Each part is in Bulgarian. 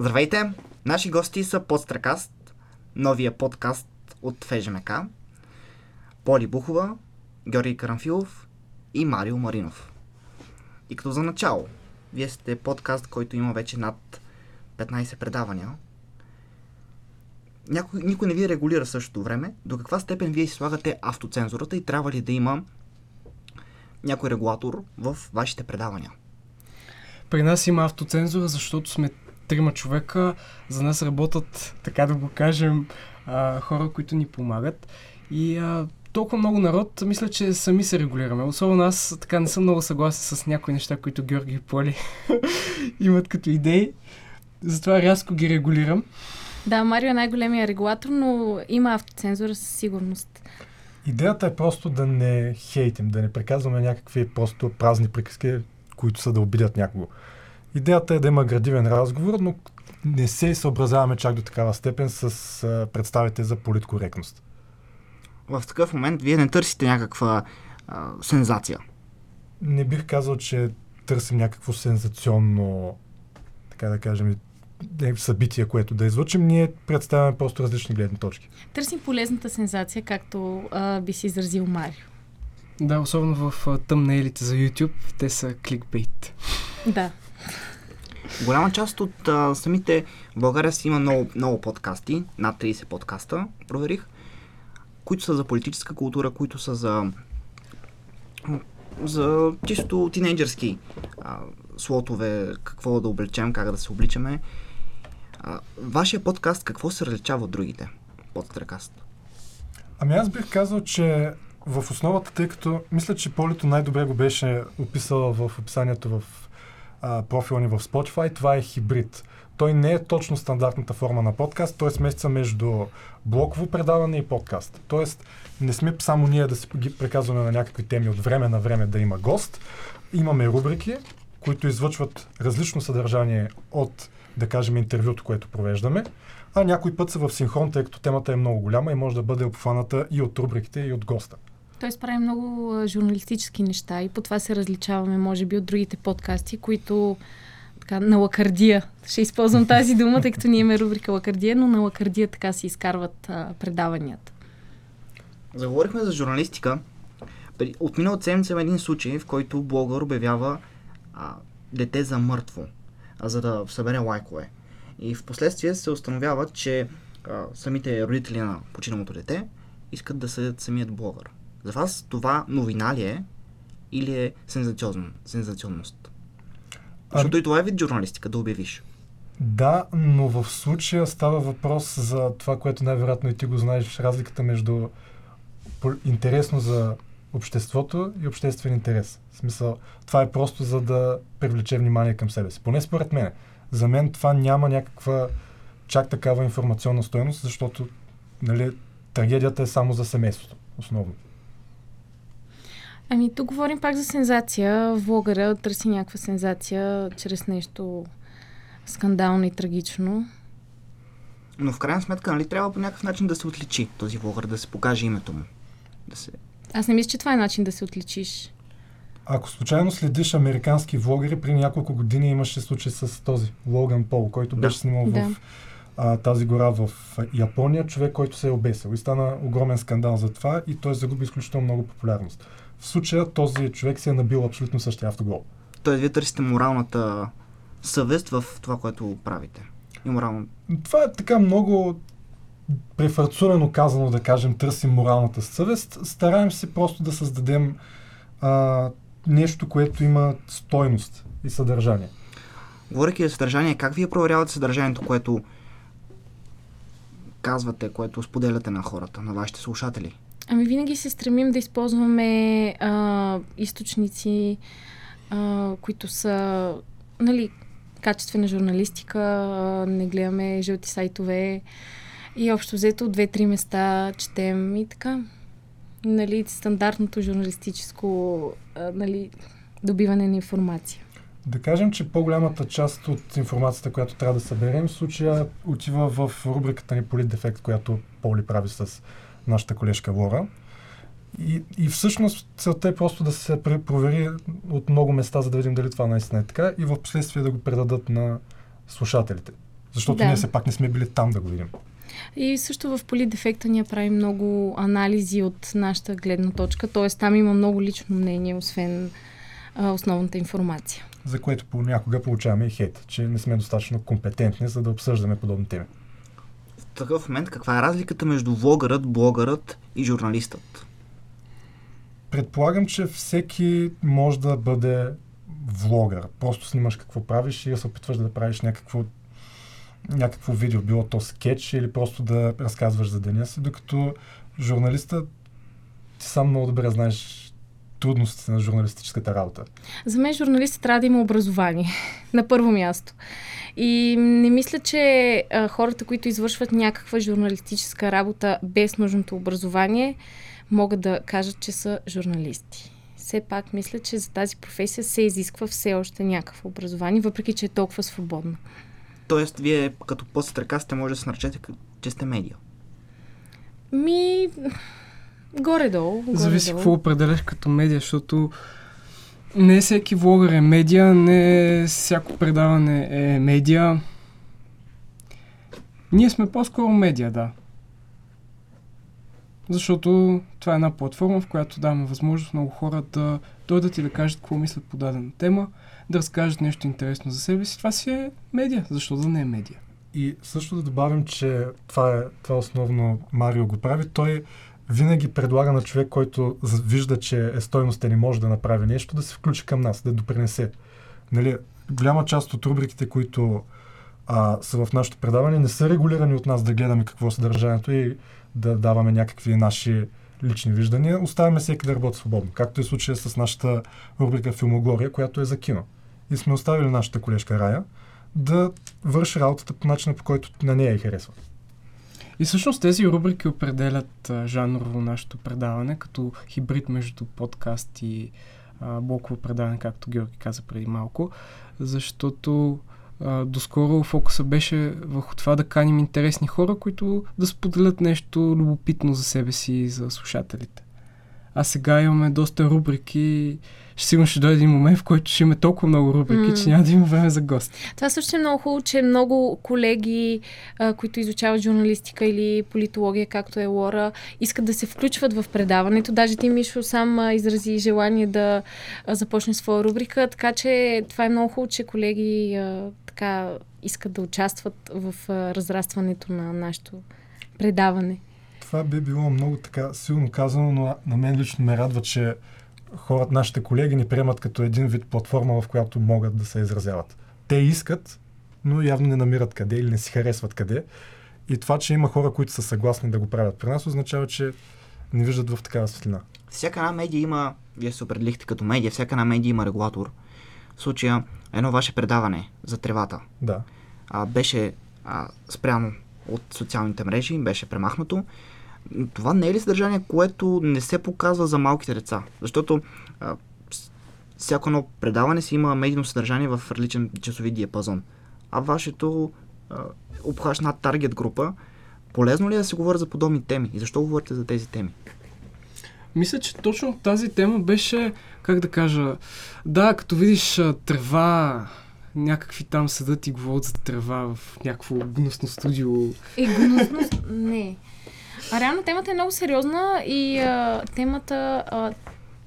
Здравейте! Наши гости са Подстракаст, новия подкаст от ФЖМК, Поли Бухова, Георги Карамфилов и Марио Маринов. И като за начало, вие сте подкаст, който има вече над 15 предавания. Някой, никой не ви регулира същото време. До каква степен вие си слагате автоцензурата и трябва ли да има някой регулатор в вашите предавания? При нас има автоцензура, защото сме трима човека. За нас работят, така да го кажем, а, хора, които ни помагат. И а, толкова много народ, мисля, че сами се регулираме. Особено аз така не съм много съгласен с някои неща, които Георги и Поли имат като идеи. Затова рязко ги регулирам. Да, Марио е най-големия регулатор, но има автоцензура със сигурност. Идеята е просто да не хейтим, да не преказваме някакви просто празни приказки, които са да обидят някого. Идеята е да има градивен разговор, но не се съобразяваме чак до такава степен с а, представите за политкоректност. В такъв момент вие не търсите някаква а, сензация. Не бих казал, че търсим някакво сензационно, така да кажем, събитие, което да излучим. Ние представяме просто различни гледни точки. Търсим полезната сензация, както а, би си изразил Марио. Да, особено в тъмнелите за YouTube, те са кликбейт. Да. Голяма част от а, самите България си има много, много подкасти, над 30 подкаста, проверих, които са за политическа култура, които са за за чисто тинейджърски а, слотове, какво да облечем, как да се обличаме. Вашия подкаст какво се различава от другите подстракаст? Ами аз бих казал, че в основата, тъй като мисля, че Полето най-добре го беше описала в описанието в а, ни в Spotify, това е хибрид. Той не е точно стандартната форма на подкаст, той е смесица между блоково предаване и подкаст. Тоест, не сме само ние да си ги преказваме на някакви теми от време на време да има гост. Имаме рубрики, които излъчват различно съдържание от, да кажем, интервюто, което провеждаме, а някой път са в синхрон, тъй като темата е много голяма и може да бъде обхваната и от рубриките, и от госта. Той прави много журналистически неща и по това се различаваме, може би, от другите подкасти, които така, на лакардия. Ще използвам тази дума, тъй като ние имаме рубрика лакардия, но на лакардия така се изкарват а, предаванията. Заговорихме за журналистика. От миналата седмица има един случай, в който блогър обявява а, дете за мъртво, а, за да събере лайкове. И в последствие се установява, че а, самите родители на починалото дете искат да съдят самият блогър. За вас това новина ли е или е сензационно, сензационност? Защото и това е вид журналистика, да обявиш. Да, но в случая става въпрос за това, което най-вероятно и ти го знаеш, разликата между интересно за обществото и обществен интерес. В смисъл, това е просто за да привлече внимание към себе си. Поне според мен. За мен това няма някаква чак такава информационна стоеност, защото нали, трагедията е само за семейството, основно. Ами, тук говорим пак за сензация. Влогъра търси някаква сензация чрез нещо скандално и трагично. Но в крайна сметка, нали, трябва по някакъв начин да се отличи този влогър, да се покаже името му. Да се... Аз не мисля, че това е начин да се отличиш. Ако случайно следиш американски влогъри, при няколко години имаше случай с този Логан Пол, който да. беше снимал да. в а, тази гора в Япония, човек, който се е обесил. И стана огромен скандал за това и той загуби изключително много популярност. В случая този човек се е набил абсолютно същия автогол. Тоест, вие търсите моралната съвест в това, което правите. И морално. Това е така много префарцурено казано, да кажем, търсим моралната съвест. Стараем се просто да създадем а, нещо, което има стойност и съдържание. Говоряки за съдържание, как вие проверявате съдържанието, което казвате, което споделяте на хората, на вашите слушатели? Ами винаги се стремим да използваме а, източници, а, които са нали, качествена журналистика, а, не гледаме жълти сайтове и общо взето две-три места четем и така. Нали, стандартното журналистическо а, нали, добиване на информация. Да кажем, че по-голямата част от информацията, която трябва да съберем, в случая отива в рубриката ни Политдефект, която Поли прави с нашата колежка Лора. И, и всъщност целта е просто да се провери от много места, за да видим дали това наистина е така и в последствие да го предадат на слушателите. Защото Да. ние все пак не сме били там да го видим. И също в политдефекта ние правим много анализи от нашата гледна точка, т.е. там има много лично мнение, освен а, основната информация. За което понякога получаваме и хейт, че не сме достатъчно компетентни, за да обсъждаме подобни теми. Такъв момент каква е разликата между влогърът, блогърът и журналистът? Предполагам, че всеки може да бъде влогър. Просто снимаш какво правиш и се опитваш да правиш някакво, някакво видео, било то скетч или просто да разказваш за деня си, докато журналиста ти сам много добре знаеш трудностите на журналистическата работа. За мен журналистът трябва да има образование, на първо място. И не мисля, че а, хората, които извършват някаква журналистическа работа без нужното образование, могат да кажат, че са журналисти. Все пак мисля, че за тази професия се изисква все още някакво образование, въпреки че е толкова свободна. Тоест, вие като пост ръка сте може да се наречете, че сте медиа. Ми, горе-долу. горе-долу. Зависи какво определяш като медия, защото не всеки влогър е медиа, не всяко предаване е медиа. Ние сме по-скоро медиа, да. Защото това е една платформа, в която даваме възможност много хора да дойдат и да кажат какво мислят по дадена тема, да разкажат нещо интересно за себе си. Това си е медиа. Защо да не е медиа? И също да добавим, че това е, това основно Марио го прави. Той винаги предлага на човек, който вижда, че е стойностен и може да направи нещо, да се включи към нас, да допринесе. Нали, голяма част от рубриките, които а, са в нашето предаване, не са регулирани от нас да гледаме какво е съдържанието и да даваме някакви наши лични виждания. Оставяме всеки да работи свободно, както е случая с нашата рубрика Филмоглория, която е за кино. И сме оставили нашата колежка Рая да върши работата по начина, по който на нея й харесва. И всъщност тези рубрики определят а, жанрово нашето предаване, като хибрид между подкаст и блоково предаване, както Георги каза преди малко, защото а, доскоро фокуса беше върху това да каним интересни хора, които да споделят нещо любопитно за себе си и за слушателите. А сега имаме доста рубрики. Ще сигурно ще дойде един момент, в който ще имаме толкова много рубрики, М. че няма да има време за гости. Това също е много хубаво, че много колеги, а, които изучават журналистика или политология, както е Лора, искат да се включват в предаването. Даже ти, Мишо, сам а, изрази желание да а, започне своя рубрика, така че това е много хубаво, че колеги а, така искат да участват в а, разрастването на нашето предаване. Това би било много така силно казано, но на мен лично ме радва, че хората, нашите колеги ни приемат като един вид платформа, в която могат да се изразяват. Те искат, но явно не намират къде или не си харесват къде. И това, че има хора, които са съгласни да го правят при нас, означава, че не виждат в такава светлина. Всяка една медия има, вие се определихте като медия, всяка една медия има регулатор. В случая, едно ваше предаване за тревата Да. а, беше а, спряно от социалните мрежи, беше премахнато. Това не е ли съдържание, което не се показва за малките деца? Защото а, всяко едно предаване си има медийно съдържание в различен часови диапазон. А вашето а, обхваща над таргет група. Полезно ли е да се говори за подобни теми? И защо говорите за тези теми? Мисля, че точно тази тема беше, как да кажа, да, като видиш трева, някакви там седат и говорят за трева в някакво гнусно студио. Е, гнусност? Не. А реално темата е много сериозна и а, темата а,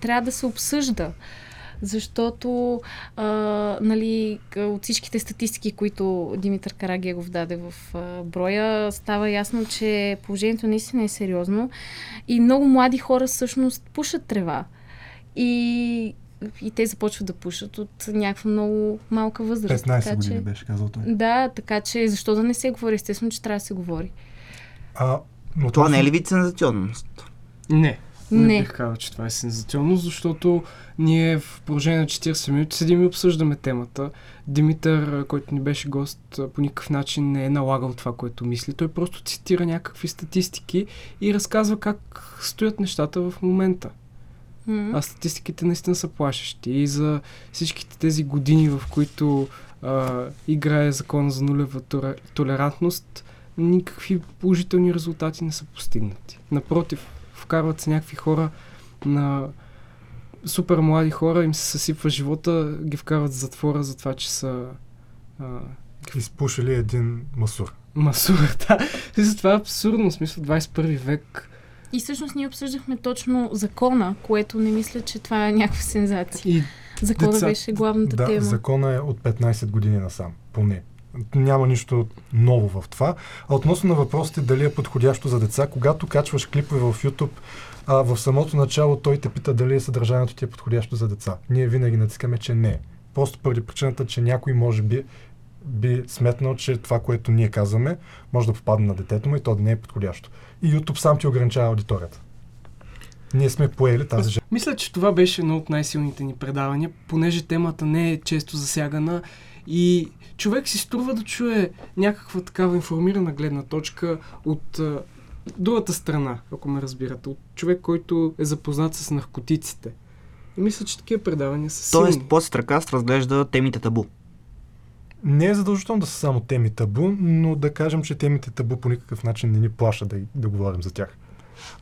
трябва да се обсъжда. Защото а, нали, от всичките статистики, които Димитър Карагегов даде в а, броя, става ясно, че положението наистина е сериозно и много млади хора всъщност пушат трева. И, и те започват да пушат от някаква много малка възраст. 15 така години че, беше казал той. Да, така че защо да не се говори? Естествено, че трябва да се говори. А, но Това не е ли вид сензационност? Не. Не, Не. бих казал, че това е сензационно, защото ние в продължение на 40 минути седим и обсъждаме темата. Димитър, който ни беше гост, по никакъв начин не е налагал това, което мисли. Той просто цитира някакви статистики и разказва как стоят нещата в момента. М. А статистиките наистина са плашещи. И за всичките тези години, в които а, играе закона за нулева толе- толерантност, никакви положителни резултати не са постигнати. Напротив, вкарват се някакви хора на супер млади хора, им се съсипва живота, ги вкарват в затвора за това, че са а, изпушили един масур. Масурата. Мисля, това е абсурдно. В смисъл 21 век. И всъщност ние обсъждахме точно закона, което не мисля, че това е някаква сензация. И Закона Деца- беше главната да, тема. закона е от 15 години насам, поне. Няма нищо ново в това. А относно на въпросите дали е подходящо за деца, когато качваш клипове в YouTube, а, в самото начало той те пита дали съдържанието ти е подходящо за деца. Ние винаги натискаме, че не. Просто поради причината, че някой може би би сметнал, че това, което ние казваме, може да попадне на детето му и то да не е подходящо. И YouTube сам ти ограничава аудиторията. Ние сме поели тази жертва. Мисля, че това беше едно от най-силните ни предавания, понеже темата не е често засягана и човек си струва да чуе някаква такава информирана гледна точка от а, другата страна, ако ме разбирате, от човек, който е запознат с наркотиците. И мисля, че такива предавания са силни. Тоест, Подстракаст разглежда темите табу. Не е задължително да са само теми табу, но да кажем, че темите табу по никакъв начин не ни плаша да, да говорим за тях.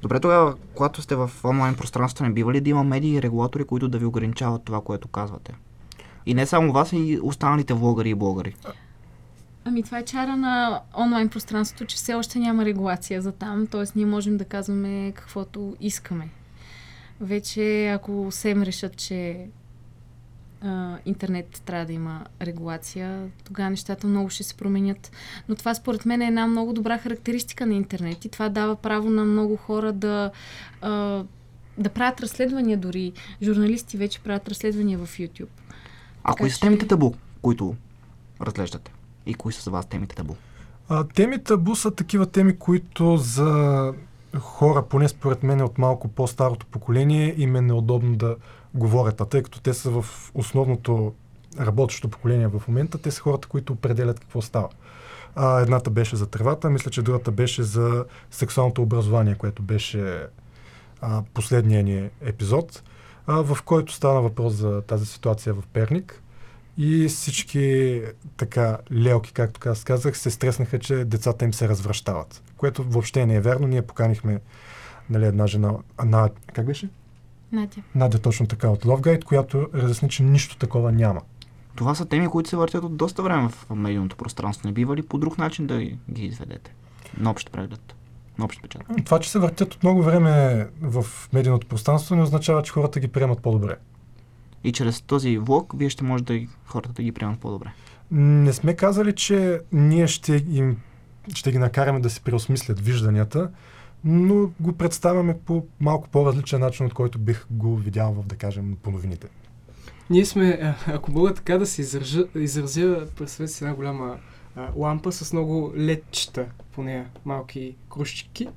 Добре, тогава, когато сте в онлайн пространството, не бива ли да има медии и регулатори, които да ви ограничават това, което казвате? И не само вас, и останалите влогъри и блогъри. Ами това е чара на онлайн пространството, че все още няма регулация за там, т.е. ние можем да казваме каквото искаме. Вече ако СЕМ решат, че а, интернет трябва да има регулация, тогава нещата много ще се променят. Но това според мен е една много добра характеристика на интернет и това дава право на много хора да, а, да правят разследвания дори. Журналисти вече правят разследвания в YouTube. А Така кои са темите табу, които разглеждате? И кои са за вас темите табу? А, теми табу са такива теми, които за хора, поне според мен от малко по-старото поколение, им е неудобно да говорят. А тъй като те са в основното работещо поколение в момента, те са хората, които определят какво става. А, едната беше за тревата, мисля, че другата беше за сексуалното образование, което беше а, последния ни епизод, а, в който стана въпрос за тази ситуация в Перник. И всички така лелки, както аз казах, се стреснаха, че децата им се развръщават. Което въобще не е вярно. Ние поканихме нали, една жена, на, как беше? Надя. Надя точно така от Guide, която разясни, че нищо такова няма. Това са теми, които се въртят от доста време в медийното пространство. Не бива ли по друг начин да ги изведете? На общ преглед. На общ печат. Това, че се въртят от много време в медийното пространство, не означава, че хората ги приемат по-добре. И чрез този влог, вие ще може да хората да ги приемат по-добре. Не сме казали, че ние ще, им, ще ги накараме да си преосмислят вижданията, но го представяме по малко по-различен начин, от който бих го видял в, да кажем, по новините. Ние сме, а, ако мога така да се изразя, изразя представете си една голяма а, лампа с много ледчета по нея, малки кружчики.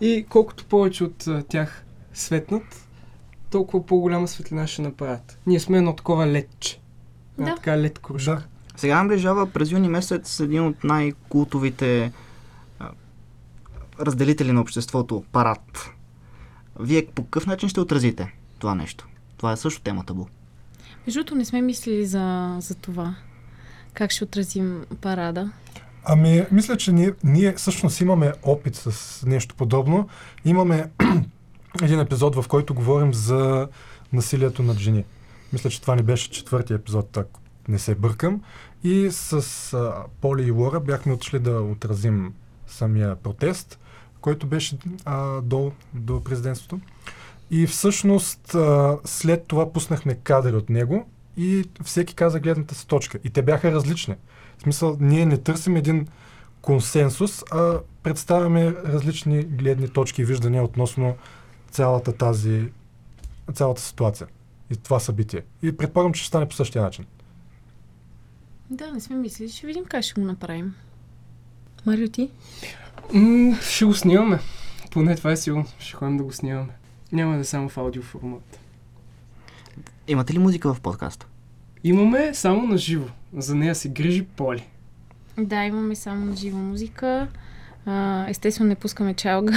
И колкото повече от а, тях светнат, толкова по-голяма светлина ще направят. Ние сме едно такова ледче. Една Да. така лед кружка. Да. Сега наближава през юни месец един от най-култовите а, разделители на обществото парад. Вие по какъв начин ще отразите това нещо? Това е също тема табу. Между другото, не сме мислили за, за това. Как ще отразим парада. Ами, мисля, че ние, ние всъщност имаме опит с нещо подобно. Имаме един епизод, в който говорим за насилието над жени. Мисля, че това ни беше четвъртия епизод, ако не се бъркам. И с а, Поли и Лора бяхме отшли да отразим самия протест, който беше а, до, до президентството. И всъщност а, след това пуснахме кадри от него и всеки каза гледната си точка. И те бяха различни. В смисъл, ние не търсим един консенсус, а представяме различни гледни точки и виждания относно цялата тази, цялата ситуация и това събитие. И предполагам, че ще стане по същия начин. Да, не сме мислили. Ще видим как ще го направим. Марио, ти? М, ще го снимаме. Поне това е сигурно. Ще ходим да го снимаме. Няма да е само в аудио формат. Имате ли музика в подкаста? Имаме само на живо. За нея се грижи Поли. Да, имаме само на жива музика. А, естествено не пускаме чалга.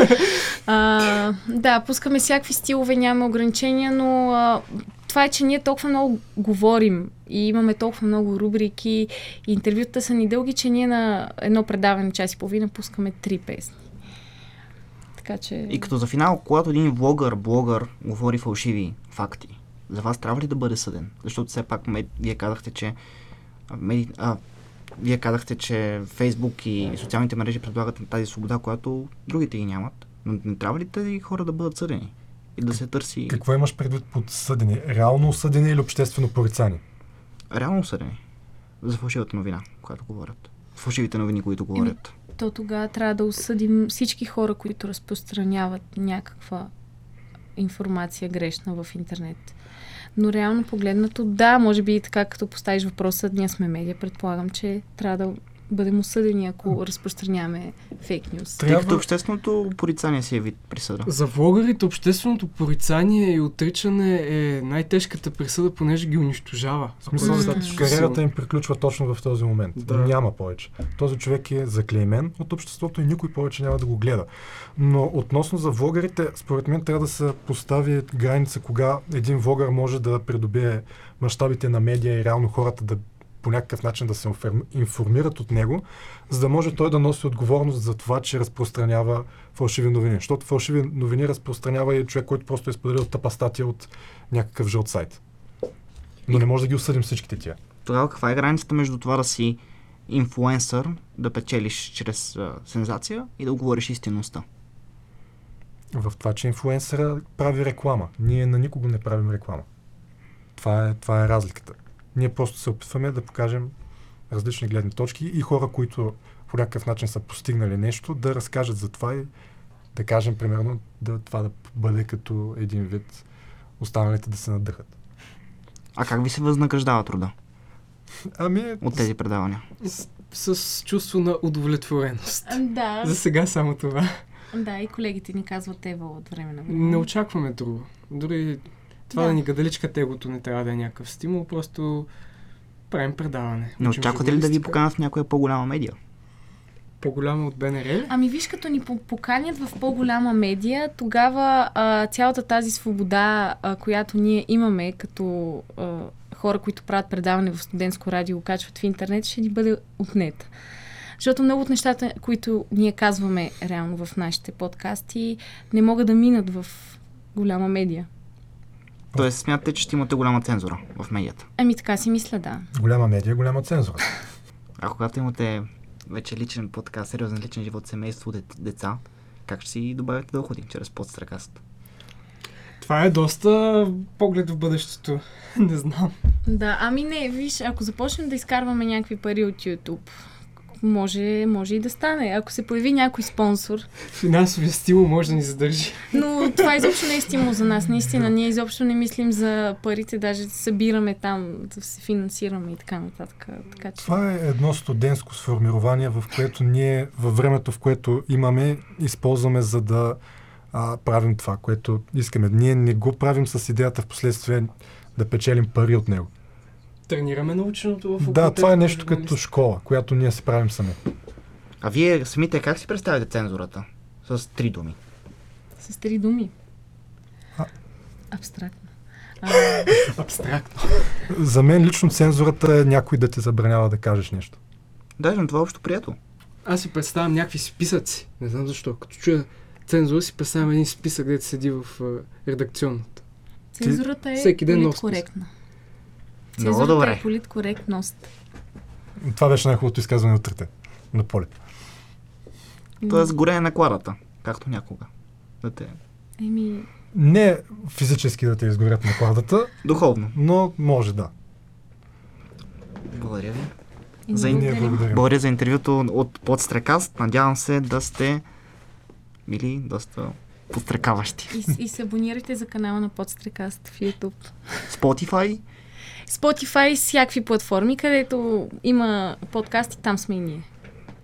а, да, пускаме всякакви стилове, нямаме ограничения, но а, това е, че ние толкова много говорим и имаме толкова много рубрики и интервюта са ни дълги, че ние на едно предаване час и половина пускаме три песни. Така че... И като за финал, когато един влогър, блогър говори фалшиви факти, за вас трябва ли да бъде съден? Защото все пак мед... вие казахте, че а, меди... а, вие казахте, че Фейсбук и социалните мрежи предлагат на тази свобода, която другите ги нямат. Но не трябва ли тези хора да бъдат съдени? И да се търси Какво имаш предвид под съдени? Реално осъдени или обществено порицани? реално съдени за фалшивата новина, която говорят. Фалшивите новини, които говорят. То тогава трябва да осъдим всички хора, които разпространяват някаква информация грешна в интернет. Но реално погледнато, да, може би и така, като поставиш въпроса, ние сме медия, предполагам, че трябва да бъдем осъдени, ако разпространяваме фейк нюз. Тъй като общественото порицание си е вид присъда. За влогарите общественото порицание и отричане е най-тежката присъда, понеже ги унищожава. В смисъл, достатъчно кариерата им приключва точно в този момент. Да. Няма повече. Този човек е заклеймен от обществото и никой повече няма да го гледа. Но относно за влогарите, според мен трябва да се постави граница кога един влогър може да придобие мащабите на медия и реално хората да по някакъв начин да се информ- информират от него, за да може той да носи отговорност за това, че разпространява фалшиви новини. Защото фалшиви новини разпространява и човек, който просто е споделил тъпа статия от някакъв жълт сайт. Но не може да ги осъдим всичките тия. Тогава каква е границата между това да си инфлуенсър, да печелиш чрез а, сензация и да говориш истинността? в това, че инфлуенсъра прави реклама. Ние на никого не правим реклама. Това е, това е разликата. Ние просто се опитваме да покажем различни гледни точки и хора, които по някакъв начин са постигнали нещо, да разкажат за това и да кажем, примерно, да, това да бъде като един вид останалите да се надъхат. А как ви се възнаграждава труда Ами, от тези предавания? С, с чувство на удовлетвореност. Да, За сега само това. да, и колегите ни казват Ева от време на време. Не очакваме друго. Дори това да, Да. ни гаделичкат егото не трябва да е някакъв стимул, просто правим предаване. Не Учим очаквате ли да ви поканат в някоя по-голяма медия? По-голяма от БНР? Ами виж, като ни по- поканят в по-голяма медия, тогава а, цялата тази свобода, а, която ние имаме като а, хора, които правят предаване в студентско радио, го качват в интернет, ще ни бъде отнета. Защото много от нещата, които ние казваме реално в нашите подкасти, не могат да минат в голяма медия. Тоест смятате, че ще имате голяма цензура в медията. Ами така си мисля, да. голяма медия, голяма цензура. А когато имате вече личен, по-така сериозен личен живот, семейство, дет- деца, как ще си добавите доходи чрез подстракаст? Това е доста поглед в бъдещето. не знам. Да, ами не, виж, ако започнем да изкарваме някакви пари от YouTube, може, може и да стане. Ако се появи някой спонсор. Финансовия стимул може да ни задържи. Но това изобщо не е стимул за нас. Наистина, ние изобщо не мислим за парите, даже събираме там, да се финансираме и така нататък. Така че... Това е едно студентско сформирование, в което ние във времето, в което имаме, използваме за да а, правим това, което искаме. Ние не го правим с идеята в последствие да печелим пари от него. Тренираме наученото в Да, факултета това е нещо като журналистика. школа, която ние си правим сами. А вие самите как си представяте цензурата? С три думи. С три думи. А. Абстрактно. А, Абстрактно. За мен лично цензурата е някой да ти забранява да кажеш нещо. Даже но това е общо прието. Аз си представям някакви списъци. Не знам защо. Като чуя цензура, си представям един списък, където седи в редакционната. цензурата е всеки ден нов политкоректна. Много добре. е политкоректност. Това беше най-хубавото изказване от трите. На поле. Тоест горене на кладата, както някога. Да те... Еми, Не физически да те изгорят на кладата, Духовно. но може да. Благодаря ви. За благодарим. Благодаря за интервюто от Подстрекаст. Надявам се да сте били доста подстрекаващи. И, и се абонирайте за канала на Подстрекаст в YouTube. Spotify, Spotify всякакви платформи, където има подкасти, там сме и ние.